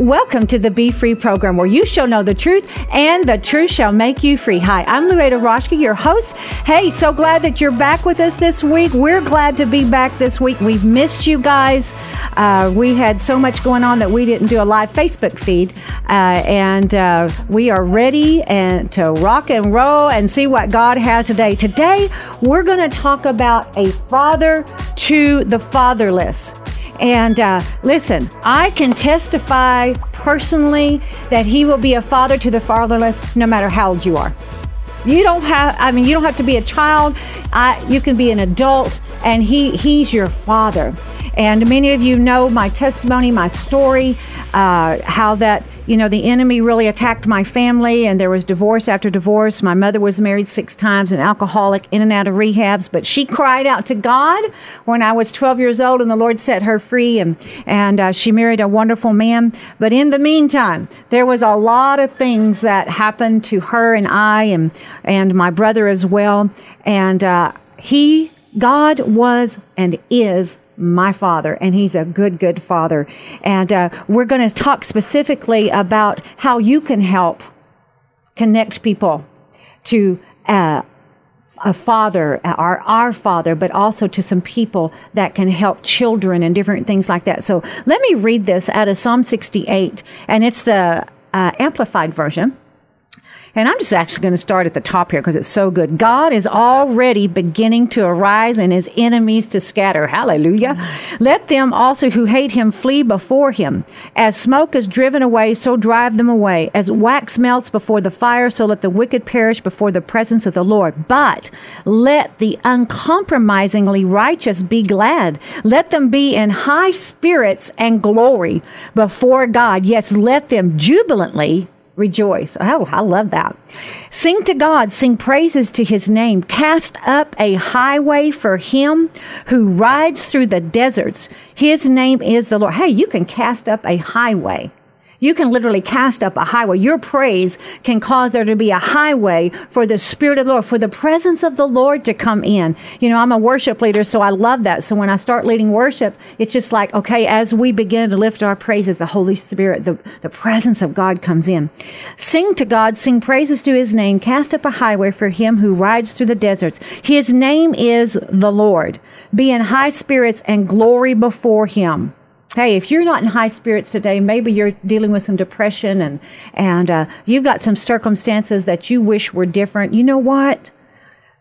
Welcome to the Be Free program where you shall know the truth and the truth shall make you free. Hi, I'm Louetta Roschke, your host. Hey, so glad that you're back with us this week. We're glad to be back this week. We've missed you guys. Uh, we had so much going on that we didn't do a live Facebook feed. Uh, and uh, we are ready and to rock and roll and see what God has today. Today, we're going to talk about a father to the fatherless. And uh, listen, I can testify personally that he will be a father to the fatherless no matter how old you are. You don't have, I mean, you don't have to be a child. I, you can be an adult, and he, he's your father. And many of you know my testimony, my story, uh, how that you know, the enemy really attacked my family, and there was divorce after divorce. My mother was married six times, an alcoholic, in and out of rehabs. But she cried out to God when I was 12 years old, and the Lord set her free, and and uh, she married a wonderful man. But in the meantime, there was a lot of things that happened to her and I, and and my brother as well. And uh, he, God, was and is my father, and he's a good, good father. And uh, we're going to talk specifically about how you can help connect people to uh, a father, our, our father, but also to some people that can help children and different things like that. So let me read this out of Psalm 68, and it's the uh, amplified version. And I'm just actually going to start at the top here because it's so good. God is already beginning to arise and his enemies to scatter. Hallelujah. Let them also who hate him flee before him. As smoke is driven away, so drive them away. As wax melts before the fire, so let the wicked perish before the presence of the Lord. But let the uncompromisingly righteous be glad. Let them be in high spirits and glory before God. Yes, let them jubilantly rejoice. Oh, I love that. Sing to God, sing praises to his name. Cast up a highway for him who rides through the deserts. His name is the Lord. Hey, you can cast up a highway. You can literally cast up a highway. Your praise can cause there to be a highway for the Spirit of the Lord, for the presence of the Lord to come in. You know, I'm a worship leader, so I love that. So when I start leading worship, it's just like, okay, as we begin to lift our praises, the Holy Spirit, the, the presence of God comes in. Sing to God, sing praises to his name, cast up a highway for him who rides through the deserts. His name is the Lord. Be in high spirits and glory before him hey, if you're not in high spirits today, maybe you're dealing with some depression and and uh, you've got some circumstances that you wish were different. You know what?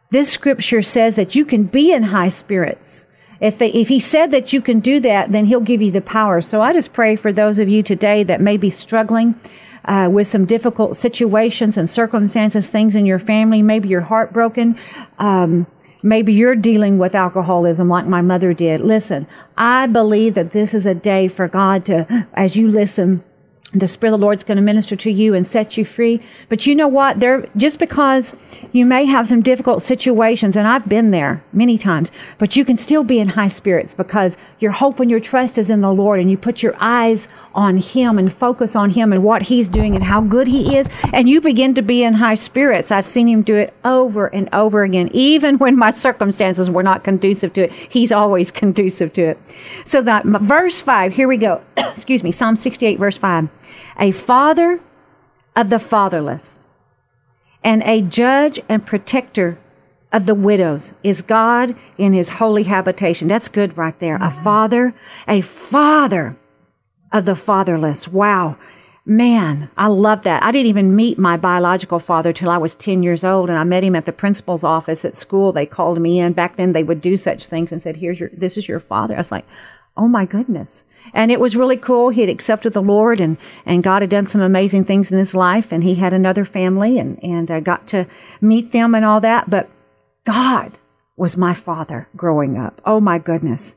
This scripture says that you can be in high spirits. If they, if he said that you can do that, then he'll give you the power. So I just pray for those of you today that may be struggling. Uh, with some difficult situations and circumstances, things in your family, maybe you're heartbroken. Um, Maybe you're dealing with alcoholism like my mother did. Listen, I believe that this is a day for God to, as you listen, the Spirit of the Lord's going to minister to you and set you free. But you know what? There, just because you may have some difficult situations, and I've been there many times, but you can still be in high spirits because your hope and your trust is in the Lord, and you put your eyes on Him and focus on Him and what He's doing and how good He is, and you begin to be in high spirits. I've seen Him do it over and over again, even when my circumstances were not conducive to it. He's always conducive to it. So that verse five, here we go. Excuse me, Psalm 68, verse five a father of the fatherless, and a judge and protector of the widows is God in his holy habitation. That's good right there. A father, a father of the fatherless. Wow. Man, I love that. I didn't even meet my biological father till I was 10 years old and I met him at the principal's office at school. They called me in. Back then they would do such things and said, here's your, this is your father. I was like, oh my goodness. And it was really cool. He had accepted the Lord and, and God had done some amazing things in his life and he had another family and, and I got to meet them and all that. But God was my father growing up. Oh my goodness.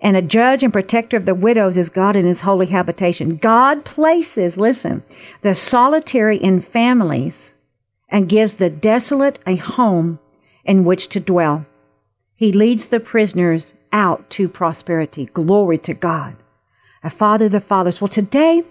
And a judge and protector of the widows is God in his holy habitation. God places, listen, the solitary in families and gives the desolate a home in which to dwell. He leads the prisoners out to prosperity. Glory to God a father the fathers. Well, today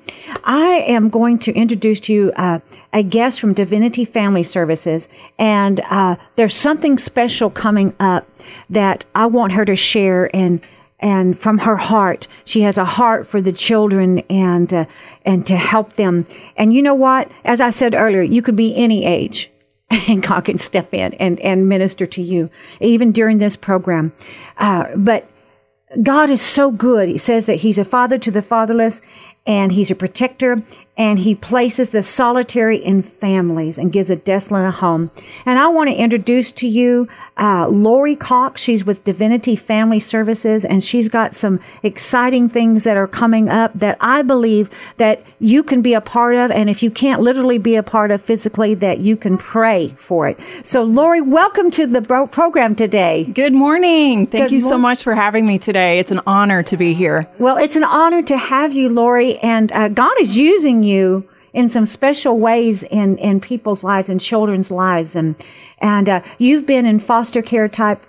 I am going to introduce to you uh, a guest from Divinity Family Services, and uh, there's something special coming up that I want her to share and and from her heart. She has a heart for the children and uh, and to help them. And you know what? As I said earlier, you could be any age and God can step in and, and minister to you, even during this program. Uh, but God is so good. He says that He's a father to the fatherless and He's a protector and he places the solitary in families and gives a desolate a home. And I want to introduce to you uh, Lori Cox. She's with Divinity Family Services, and she's got some exciting things that are coming up that I believe that you can be a part of. And if you can't literally be a part of physically, that you can pray for it. So, Lori, welcome to the bro- program today. Good morning. Thank Good you so much for having me today. It's an honor to be here. Well, it's an honor to have you, Lori, and uh, God is using you in some special ways in, in people's lives and children's lives. And, and uh, you've been in foster care type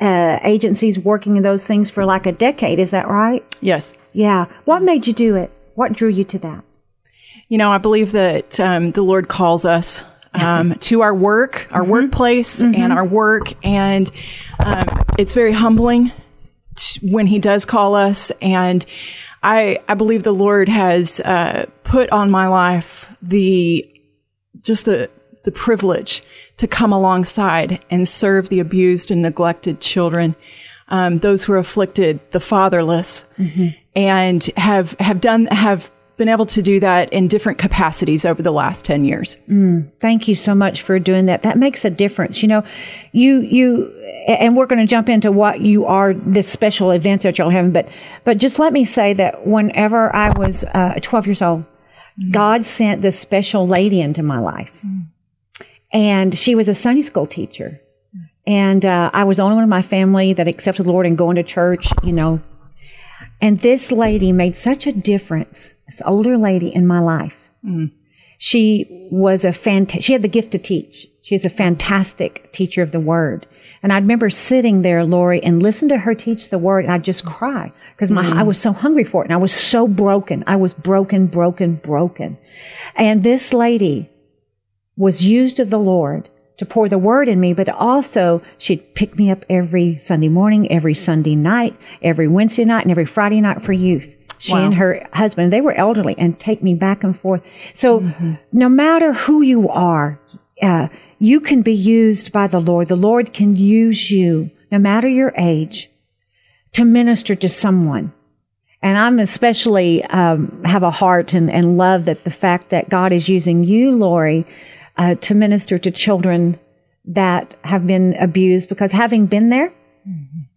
uh, agencies working in those things for like a decade. Is that right? Yes. Yeah. What made you do it? What drew you to that? You know, I believe that um, the Lord calls us um, to our work, our workplace, and our work. And um, it's very humbling t- when He does call us. And I, I believe the Lord has uh, put on my life the just the the privilege to come alongside and serve the abused and neglected children, um, those who are afflicted, the fatherless, and have have done have been able to do that in different capacities over the last ten years. Thank you so much for doing that. That makes a difference. You know, you you and we're going to jump into what you are this special event that y'all having, but but just let me say that whenever I was uh, 12 years old, God sent this special lady into my life, and she was a Sunday school teacher, and uh, I was the only one in my family that accepted the Lord and going to church. You know, and this lady made such a difference. This older lady in my life she was a fant- she had the gift to teach. She is a fantastic teacher of the word. And I remember sitting there, Lori, and listen to her teach the word, and I'd just cry because my I was so hungry for it, and I was so broken. I was broken, broken, broken. And this lady was used of the Lord to pour the word in me, but also she'd pick me up every Sunday morning, every Sunday night, every Wednesday night, and every Friday night for youth. She Wow. and her husband, they were elderly and take me back and forth. So no matter who you are, uh, you can be used by the Lord. The Lord can use you, no matter your age, to minister to someone. And I'm especially um, have a heart and, and love that the fact that God is using you, Lori, uh, to minister to children that have been abused. Because having been there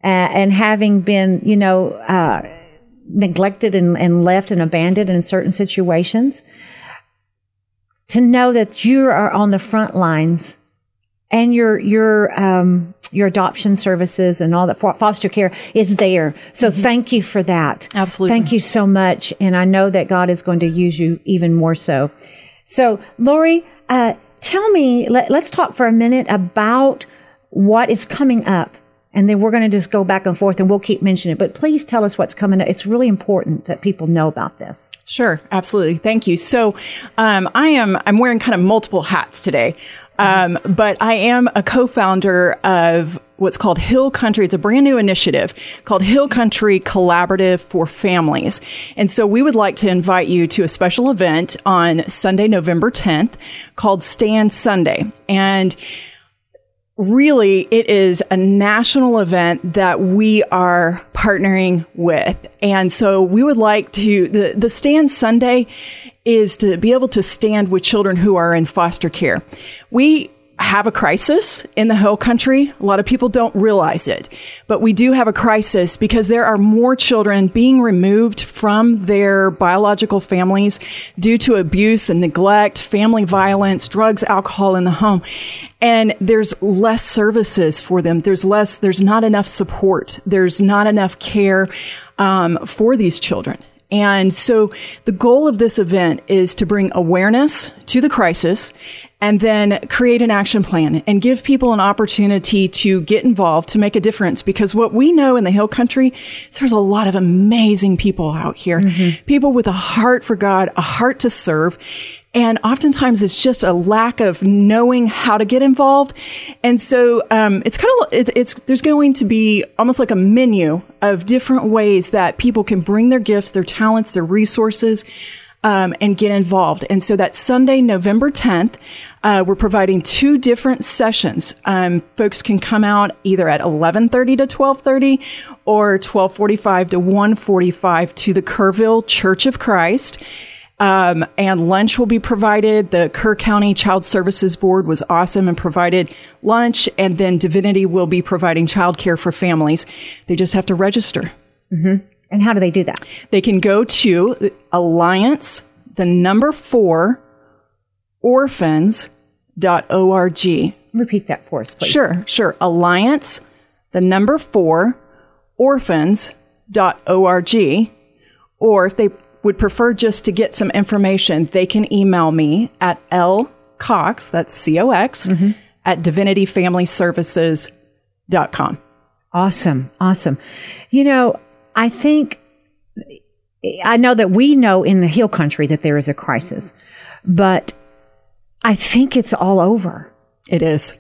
uh, and having been, you know, uh, neglected and, and left and abandoned in certain situations, to know that you are on the front lines and your your um, your adoption services and all that foster care is there. So thank you for that. Absolutely. Thank you so much, and I know that God is going to use you even more so. So, Lori, uh, tell me. Let, let's talk for a minute about what is coming up, and then we're going to just go back and forth, and we'll keep mentioning it. But please tell us what's coming up. It's really important that people know about this. Sure, absolutely. Thank you. So, um, I am I'm wearing kind of multiple hats today, um, but I am a co-founder of what's called Hill Country. It's a brand new initiative called Hill Country Collaborative for Families, and so we would like to invite you to a special event on Sunday, November 10th, called Stand Sunday, and really it is a national event that we are partnering with. And so we would like to the, the stand sunday is to be able to stand with children who are in foster care we have a crisis in the hill country. A lot of people don't realize it, but we do have a crisis because there are more children being removed from their biological families due to abuse and neglect, family violence, drugs, alcohol in the home. And there's less services for them. There's less, there's not enough support. There's not enough care um, for these children. And so the goal of this event is to bring awareness to the crisis and then create an action plan and give people an opportunity to get involved to make a difference. Because what we know in the Hill Country is there's a lot of amazing people out here, mm-hmm. people with a heart for God, a heart to serve. And oftentimes it's just a lack of knowing how to get involved. And so um, it's kind of it, it's there's going to be almost like a menu of different ways that people can bring their gifts, their talents, their resources um, and get involved. And so that Sunday, November 10th, uh, we're providing two different sessions. Um, folks can come out either at 11:30 to 12:30 or 12:45 to 1:45 to the Kerrville Church of Christ. Um, and lunch will be provided. The Kerr County Child Services Board was awesome and provided lunch, and then Divinity will be providing childcare for families. They just have to register. And how do they do that? They can go to Alliance, the number four, orphans.org. Repeat that for us, please. Sure, sure. Alliance, the number four, orphans.org. Or if they would prefer just to get some information, they can email me at lcox, that's C O X, at divinityfamilyservices.com. Awesome. Awesome. You know, I think, I know that we know in the Hill Country that there is a crisis, but I think it's all over. It is.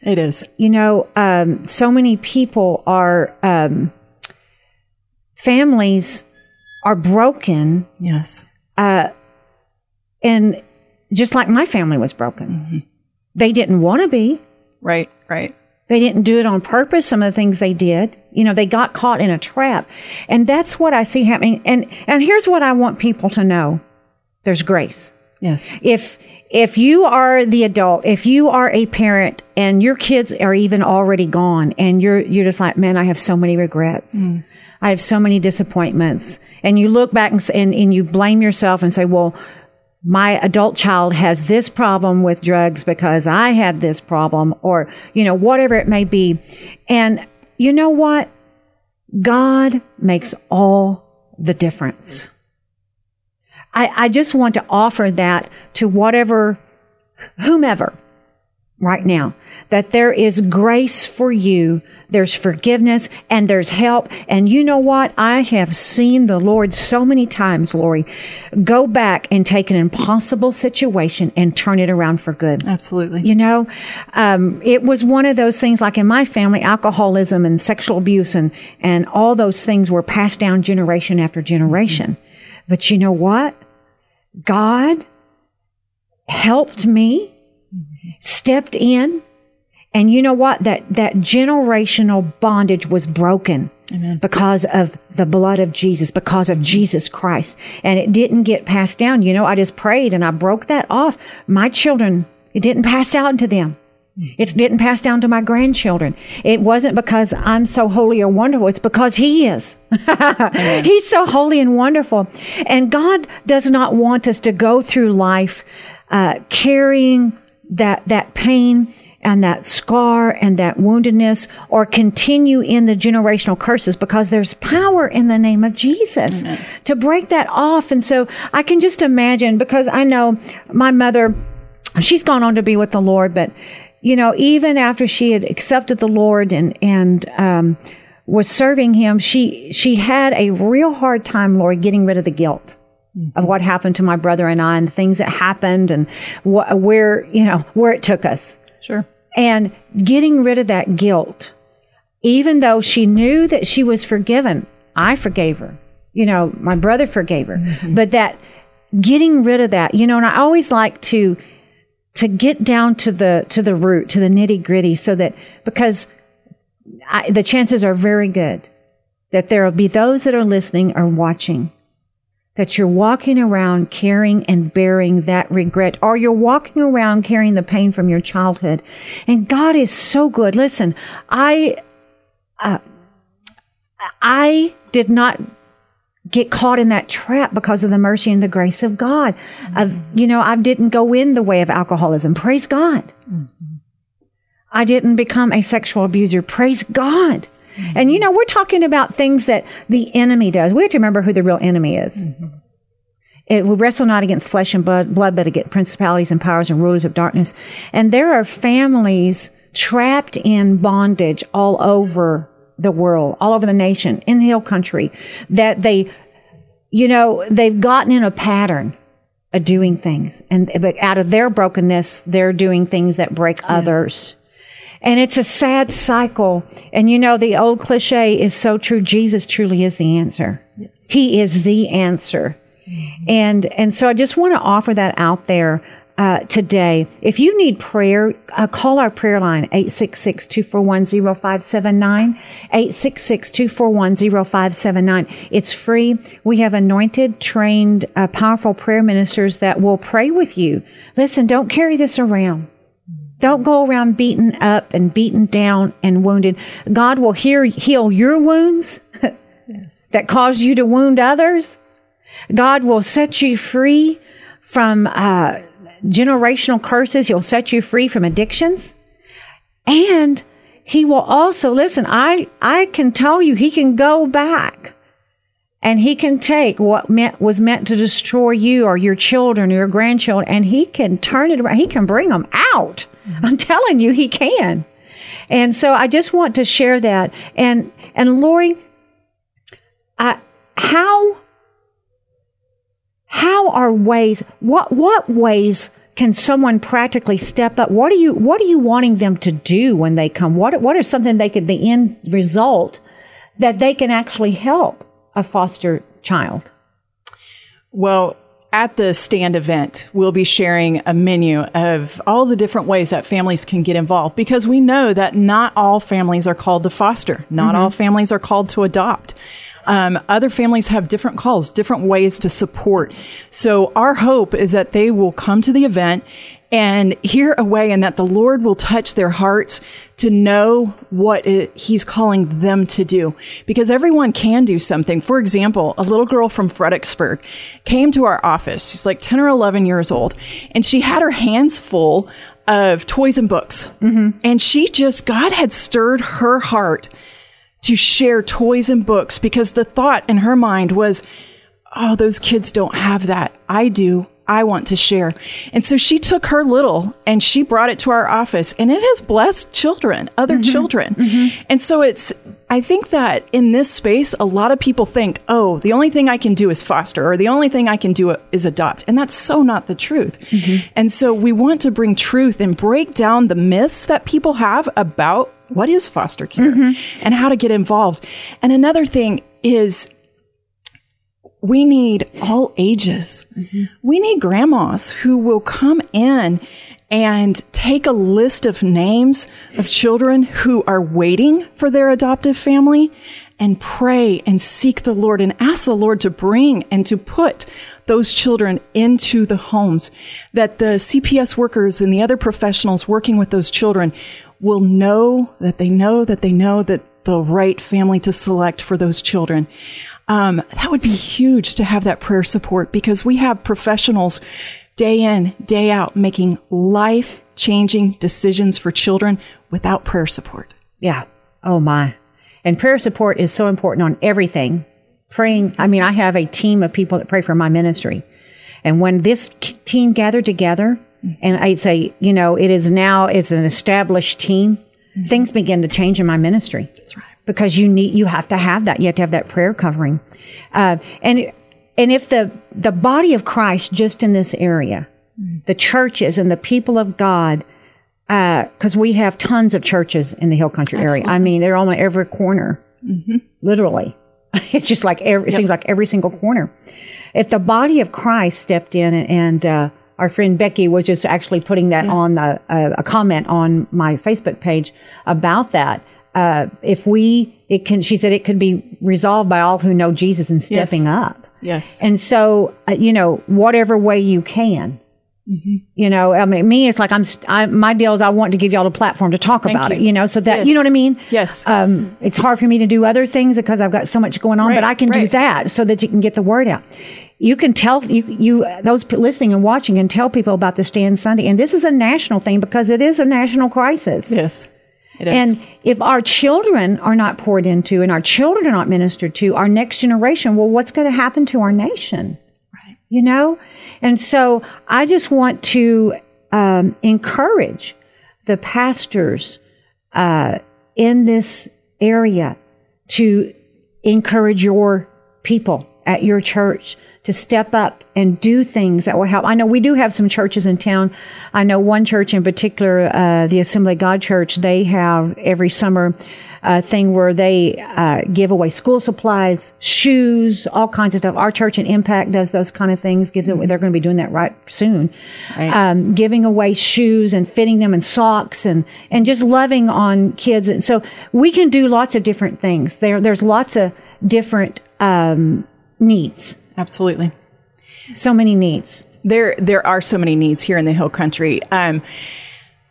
It is. You know, um, so many people are, um, families are broken, Yes. Uh, and just like my family was broken. They didn't want to be. Right, right. They didn't do it on purpose. Some of the things they did, you know, they got caught in a trap. And that's what I see happening. And, and here's what I want people to know. There's grace. Yes. If, if you are the adult, if you are a parent and your kids are even already gone and you're, you're just like, man, I have so many regrets. I have so many disappointments. And you look back and, and, and you blame yourself and say, well, my adult child has this problem with drugs because I had this problem or, you know, whatever it may be. And you know what? God makes all the difference. I, I just want to offer that to whatever, whomever right now, that there is grace for you. There's forgiveness and there's help. And you know what? I have seen the Lord so many times, Lori, go back and take an impossible situation and turn it around for good. Absolutely. You know, um, it was one of those things like in my family, alcoholism and sexual abuse and, and all those things were passed down generation after generation. But you know what? God helped me, stepped in, and you know what? That, that generational bondage was broken because of the blood of Jesus, because of Jesus Christ. And it didn't get passed down. You know, I just prayed and I broke that off. My children, it didn't pass out to them. It didn't pass down to my grandchildren. It wasn't because I'm so holy or wonderful. It's because He is. He's so holy and wonderful. And God does not want us to go through life uh, carrying that that pain and that scar and that woundedness or continue in the generational curses because there's power in the name of Jesus to break that off. And so I can just imagine because I know my mother, she's gone on to be with the Lord, but you know, even after she had accepted the Lord and, and, um, was serving him, she, she had a real hard time, Lord, getting rid of the guilt of what happened to my brother and I and the things that happened and wh- where, you know, where it took us. Sure. And getting rid of that guilt, even though she knew that she was forgiven, I forgave her. You know, my brother forgave her. Mm-hmm. But that getting rid of that, you know, and I always like to to get down to the to the root, to the nitty gritty, so that because I, the chances are very good that there will be those that are listening or watching that you're walking around carrying and bearing that regret, or you're walking around carrying the pain from your childhood. And God is so good. Listen, I, uh, I did not get caught in that trap because of the mercy and the grace of God. Of, you know, I didn't go in the way of alcoholism. Praise God. I didn't become a sexual abuser. Praise God. And you know, we're talking about things that the enemy does. We have to remember who the real enemy is. Mm-hmm. It, we wrestle not against flesh and blood, blood, but against principalities and powers and rulers of darkness. And there are families trapped in bondage all over the world, all over the nation, in the hill country, that they, you know, they've gotten in a pattern of doing things. And but out of their brokenness, they're doing things that break others. And it's a sad cycle. And you know, the old cliche is so true. Jesus truly is the answer. He is the answer. And, and so I just want to offer that out there. Uh, today, if you need prayer, uh, call our prayer line, 866-241-0579, 866-241-0579. It's free. We have anointed, trained, uh, powerful prayer ministers that will pray with you. Listen, don't carry this around. Don't go around beaten up and beaten down and wounded. God will hear, heal your wounds yes. that caused you to wound others. God will set you free from uh, generational curses. He'll set you free from addictions. And he will also, listen, I, I can tell you, he can go back and he can take what meant, was meant to destroy you or your children or your grandchildren and he can turn it around. He can bring them out. Mm-hmm. I'm telling you, he can. And so I just want to share that. And, and Lori, I, how, how are ways, what, what ways can someone practically step up? What are you, what are you wanting them to do when they come? What, what are something they could, the end result that they can actually help? A foster child? Well, at the stand event, we'll be sharing a menu of all the different ways that families can get involved because we know that not all families are called to foster. Not mm-hmm. all families are called to adopt. Um, other families have different calls, different ways to support. So our hope is that they will come to the event and hear a way and that the Lord will touch their hearts to know what it, he's calling them to do. Because everyone can do something. For example, a little girl from Fredericksburg came to our office. She's like 10 or 11 years old and she had her hands full of toys and books. Mm-hmm. And she just, God had stirred her heart to share toys and books because the thought in her mind was, oh, those kids don't have that. I do. I want to share. And so she took her little and she brought it to our office and it has blessed children, other mm-hmm. children. Mm-hmm. And so it's, I think that in this space, a lot of people think, oh, the only thing I can do is foster or the only thing I can do is adopt. And that's so not the truth. Mm-hmm. And so we want to bring truth and break down the myths that people have about what is foster care mm-hmm. and how to get involved. And another thing is we need all ages. Mm-hmm. We need grandmas who will come in and take a list of names of children who are waiting for their adoptive family and pray and seek the Lord and ask the Lord to bring and to put those children into the homes that the CPS workers and the other professionals working with those children will know that they know that they know that the right family to select for those children. Um, that would be huge to have that prayer support because we have professionals day in, day out making life changing decisions for children without prayer support. Yeah. Oh my. And prayer support is so important on everything. Praying, I mean, I have a team of people that pray for my ministry. And when this team gathered together, and I'd say, you know, it is now, it's an established team, mm-hmm. things begin to change in my ministry. That's right because you need you have to have that. You have to have that prayer covering, uh, and and if the the body of Christ just in this area, the churches and the people of God, because uh, we have tons of churches in the Hill Country Absolutely. area. I mean, they're on every corner, mm-hmm. literally. It's just like every, it seems like every single corner. If the body of Christ stepped in and, and uh, our friend Becky was just actually putting that yeah. on the, uh, a comment on my Facebook page about that uh, if we, it can, she said it could be resolved by all who know Jesus and stepping yes. up. Yes. And so, uh, you know, whatever way you can. Mm-hmm. You know, I mean, me, it's like I'm. I, my deal is I want to give y'all a platform to talk Thank about you. it. You know, so that yes. you know what I mean. Yes. Um, it's hard for me to do other things because I've got so much going on, right. but I can right. do that so that you can get the word out. You can tell you, you those listening and watching and tell people about the Stand Sunday, and this is a national thing because it is a national crisis. Yes. And if our children are not poured into and our children are not ministered to, our next generation, well, what's going to happen to our nation? Right. You know? And so I just want to um, encourage the pastors uh, in this area to encourage your people at your church to step up and do things that will help. I know we do have some churches in town. I know one church in particular, uh, the Assembly of God Church, they have every summer uh, thing where they uh, give away school supplies, shoes, all kinds of stuff. Our church and Impact does those kind of things. Gives away, they're going to be doing that right soon, um, giving away shoes and fitting them in socks and and just loving on kids. And so we can do lots of different things. There, there's lots of different um, needs. Absolutely. So many needs. There, there are so many needs here in the Hill Country. Um,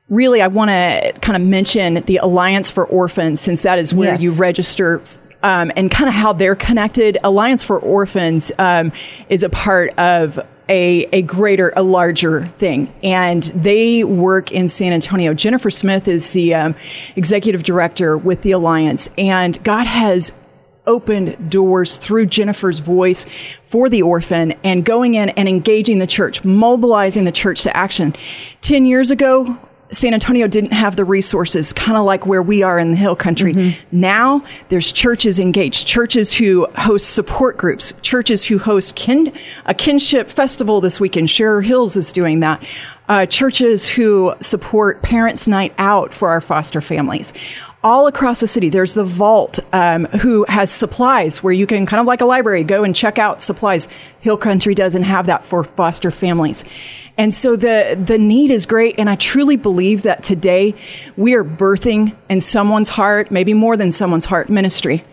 really, I want to kind of mention the Alliance for Orphans, since that is where Yes. you register. Um, and kind of how they're connected. Alliance for Orphans um, is a part of a, a greater, a larger thing. And they work in San Antonio. Jennifer Smith is the um, executive director with the Alliance. And God has opened doors through Jennifer's voice for the orphan and going in and engaging the church, mobilizing the church to action. 10 years ago, San Antonio didn't have the resources, kind of like where we are in the Hill Country. Now there's churches engaged, churches who host support groups, churches who host kin, a kinship festival this weekend. Shearer Hills is doing that. Uh, churches who support Parents' Night Out for our foster families all across the city. There's the Vault, um, who has supplies where you can kind of like a library go and check out supplies. Hill Country doesn't have that for foster families. And so the, the need is great. And I truly believe that today we are birthing in someone's heart, maybe more than someone's heart, ministry.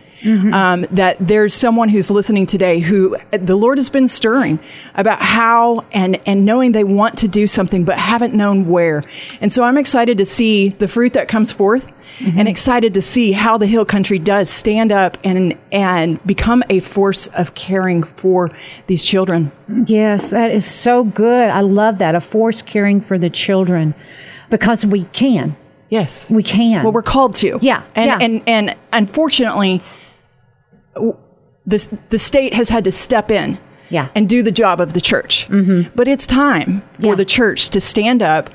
Um, that there's someone who's listening today who the Lord has been stirring about how and, and knowing they want to do something but haven't known where. And so I'm excited to see the fruit that comes forth and excited to see how the Hill Country does stand up and, and become a force of caring for these children. Yes, that is so good. I love that. A force caring for the children because we can. Yes. We can. Well, we're called to. Yeah, And, yeah. and, and unfortunately, the, the state has had to step in Yeah. and do the job of the church. Mm-hmm. But it's time for Yeah. the church to stand up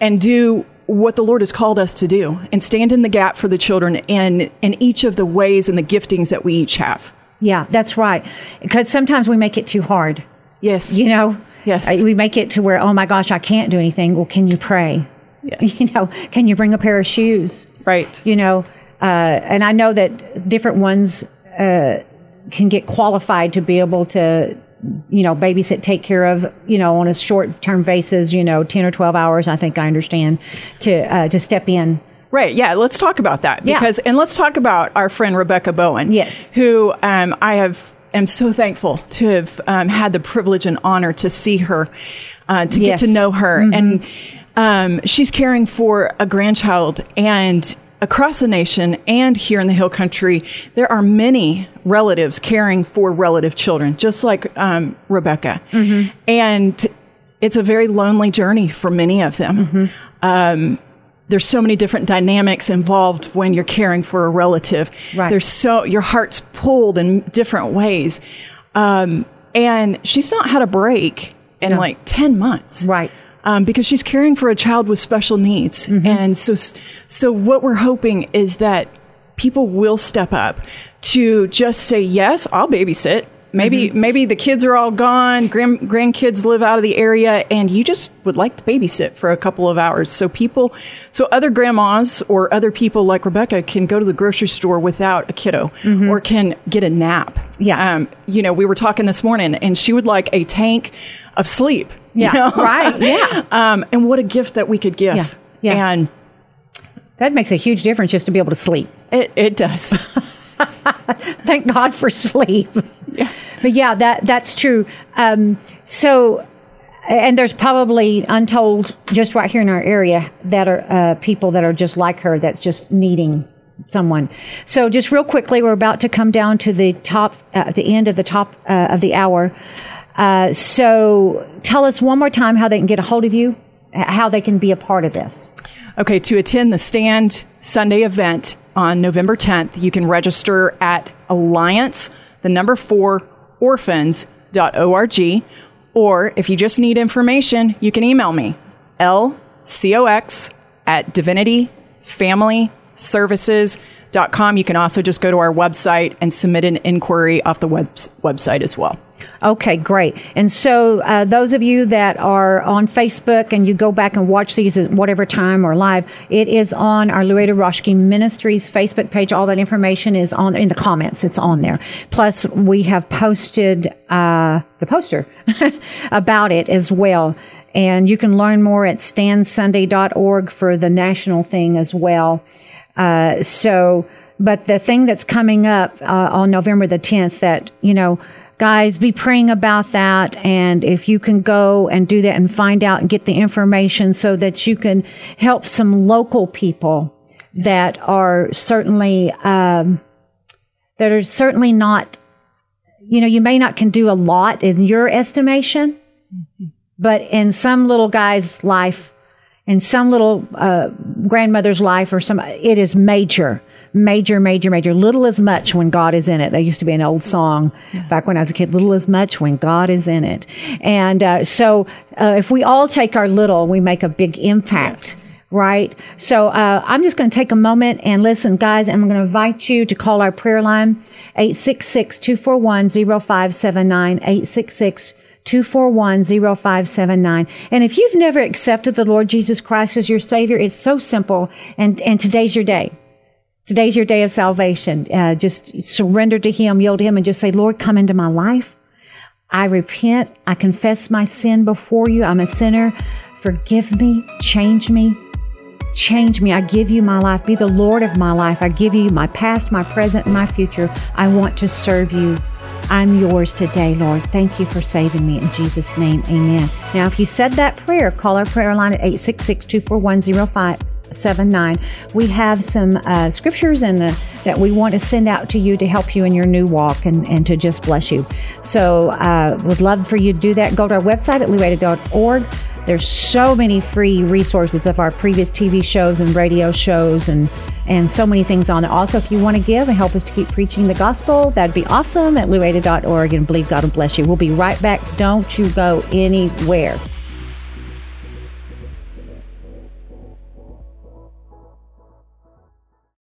and do what the Lord has called us to do and stand in the gap for the children in, in each of the ways and the giftings that we each have. yeah, that's right. Because sometimes we make it too hard. Yes. You know? Yes. Uh, We make it to where, oh my gosh, I can't do anything. Well, can you pray? Yes. You know, can you bring a pair of shoes? Right. you know, uh, and I know that different ones uh, can get qualified to be able to, you know, babysit, take care of, you know, on a short term basis, you know, ten or twelve hours. I think I understand to uh, to step in. Right. Yeah. Let's talk about that Yeah. because, and let's talk about our friend Rebecca Bowen. Yes. Who um, I have am so thankful to have um, had the privilege and honor to see her, uh, to Yes. get to know her, and um, she's caring for a grandchild and. Across the nation and here in the Hill Country, there are many relatives caring for relative children, just like um, Rebecca. And it's a very lonely journey for many of them. Um, there's so many different dynamics involved when you're caring for a relative. Right. There's so your heart's pulled in different ways, um, and she's not had a break in No. like ten months, Right. Um, because she's caring for a child with special needs, and so so what we're hoping is that people will step up to just say yes, I'll babysit. Maybe maybe the kids are all gone, grand, grandkids live out of the area, and you just would like to babysit for a couple of hours. So people, so other grandmas or other people like Rebecca can go to the grocery store without a kiddo, or can get a nap. Yeah. Um, you know, we were talking this morning, and she would like a tank of sleep. You Yeah, know? right, yeah. Um, and what a gift that we could give. Yeah, yeah. And That makes a huge difference just to be able to sleep. it, it does. Thank God for sleep. Yeah. But yeah, that that's true. Um, so, and there's probably untold just right here in our area that are uh, people that are just like her that's just needing someone. So, just real quickly, we're about to come down to the top uh, at the end of the top uh, of the hour. Uh, so, tell us one more time how they can get a hold of you, how they can be a part of this. Okay, to attend the Stand Sunday event on November 10th, you can register at Alliance, the number four, orphans.org. Or if you just need information, you can email me, lcox at divinityfamilyservices.com. You can also just go to our website and submit an inquiry off the web- website as well. Okay, great. And so, uh, those of you that are on Facebook and you go back and watch these at whatever time or live, it is on our Louetta Roschke Ministries Facebook page. All that information is on in the comments. It's on there. Plus, we have posted uh, the poster about it as well. And you can learn more at standsunday.org for the national thing as well. Uh, so, but the thing that's coming up uh, on November the 10th that, you know, guys, be praying about that. And if you can go and do that and find out and get the information so that you can help some local people that are certainly, um, that are certainly not, you know, you may not can do a lot in your estimation, mm-hmm. but in some little guy's life, in some little uh, grandmother's life or some, it is major major, major, major. Little as much when God is in it. That used to be an old song back when I was a kid. Little as much when God is in it. And uh, so, uh, if we all take our little, we make a big impact. Yes. Right. So uh, I'm just going to take a moment and listen, guys. And I'm going to invite you to call our prayer line 866 241 0579 866 241 0579. And if you've never accepted the Lord Jesus Christ as your Savior, it's so simple. And, and today's your day. Today's your day of salvation. Uh, just surrender to Him, yield to Him, and just say, Lord, come into my life. I repent. I confess my sin before you. I'm a sinner. Forgive me. Change me. Change me. I give you my life. Be the Lord of my life. I give you my past, my present, and my future. I want to serve you. I'm yours today, Lord. Thank you for saving me. In Jesus' name, amen. Now, if you said that prayer, call our prayer line at 866 241 seven nine. We have some uh, scriptures and that we want to send out to you to help you in your new walk and, and to just bless you. So, uh, would love for you to do that. Go to our website at louetta.org. There's so many free resources of our previous TV shows and radio shows and and so many things on it. Also, if you want to give and help us to keep preaching the gospel, that'd be awesome at louetta.org and believe God will bless you. We'll be right back. Don't you go anywhere.